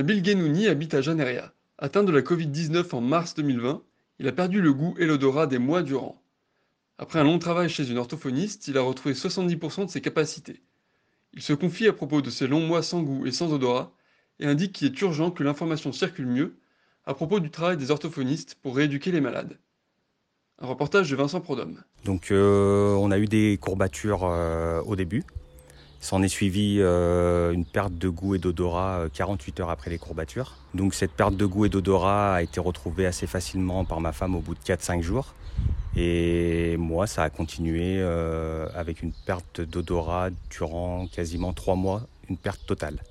Nabil Genouni habite à Janeria. Atteint de la Covid-19 en mars 2020, il a perdu le goût et l'odorat des mois durant. Après un long travail chez une orthophoniste, il a retrouvé 70% de ses capacités. Il se confie à propos de ces longs mois sans goût et sans odorat et indique qu'il est urgent que l'information circule mieux à propos du travail des orthophonistes pour rééduquer les malades. Un reportage de Vincent Prodhomme. Donc euh, on a eu des courbatures euh, au début. S'en est suivi euh, une perte de goût et d'odorat 48 heures après les courbatures. Donc cette perte de goût et d'odorat a été retrouvée assez facilement par ma femme au bout de 4-5 jours. Et moi, ça a continué avec une perte d'odorat durant quasiment 3 mois, une perte totale.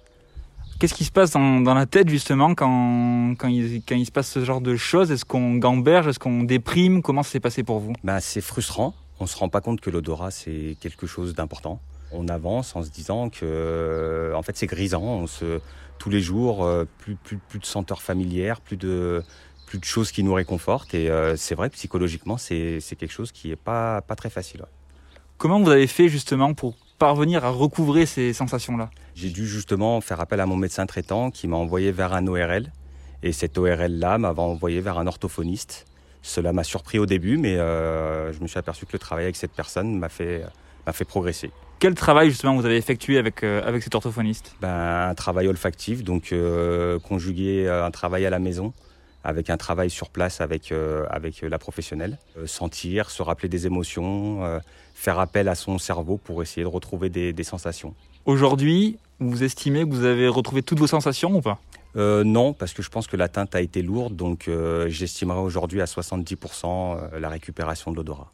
Qu'est-ce qui se passe dans, la tête justement quand, quand, il, quand il se passe ce genre de choses? Est-ce qu'on gamberge? Est-ce qu'on déprime? Comment ça s'est passé pour vous? Bah, C'est frustrant. On ne se rend pas compte que l'odorat, c'est quelque chose d'important. On avance en se disant que en fait, c'est grisant. On se, tous les jours, euh, plus, plus, plus de senteurs familières, plus de, plus de choses qui nous réconfortent. Et euh, c'est vrai, psychologiquement, c'est quelque chose qui n'est pas, pas très facile. Comment vous avez fait justement pour parvenir à recouvrer ces sensations-là? J'ai dû justement faire appel à mon médecin traitant qui m'a envoyé vers un ORL. Et cet ORL-là m'avait envoyé vers un orthophoniste. Cela m'a surpris au début, mais euh, je me suis aperçu que le travail avec cette personne m'a fait, m'a fait progresser. Quel travail justement vous avez effectué avec, euh, avec cet orthophoniste? Ben, Un travail olfactif, donc euh, conjuguer un travail à la maison avec un travail sur place avec, avec la professionnelle. sentir, se rappeler des émotions, faire appel à son cerveau pour essayer de retrouver des, sensations. Aujourd'hui, vous estimez que vous avez retrouvé toutes vos sensations ou pas? Euh, non, parce que je pense que l'atteinte a été lourde, donc euh, j'estimerais aujourd'hui à 70% euh, la récupération de l'odorat.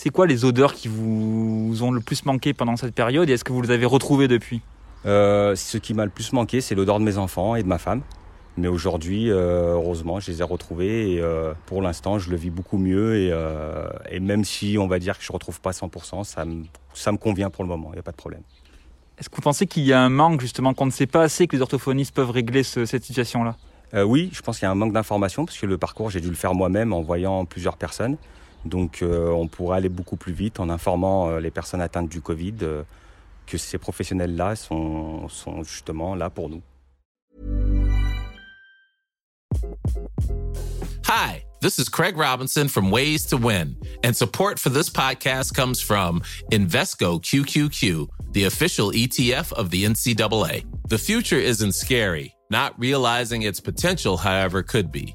C'est quoi les odeurs qui vous ont le plus manqué pendant cette période et est-ce que vous les avez retrouvées depuis? Ce qui m'a le plus manqué, c'est l'odeur de mes enfants et de ma femme. Mais aujourd'hui, euh, heureusement, je les ai retrouvés et euh, pour l'instant, je le vis beaucoup mieux. Euh, et, même si on va dire que je ne retrouve pas 100%, ça me, ça me convient pour le moment, il n'y a pas de problème. Est-ce que vous pensez qu'il y a un manque, justement, qu'on ne sait pas assez que les orthophonistes peuvent régler cette situation-là? Oui, je pense qu'il y a un manque d'information, parce que le parcours, j'ai dû le faire moi-même en voyant plusieurs personnes. Donc on pourrait aller beaucoup plus vite en informant les personnes atteintes du Covid que ces professionnels-là sont, sont justement là pour nous. Hi, this is Craig Robinson from Ways to Win, and support for this podcast comes from Invesco QQQ, the official ETF of the NCAA. The future isn't scary. Not realizing its potential, however, could be.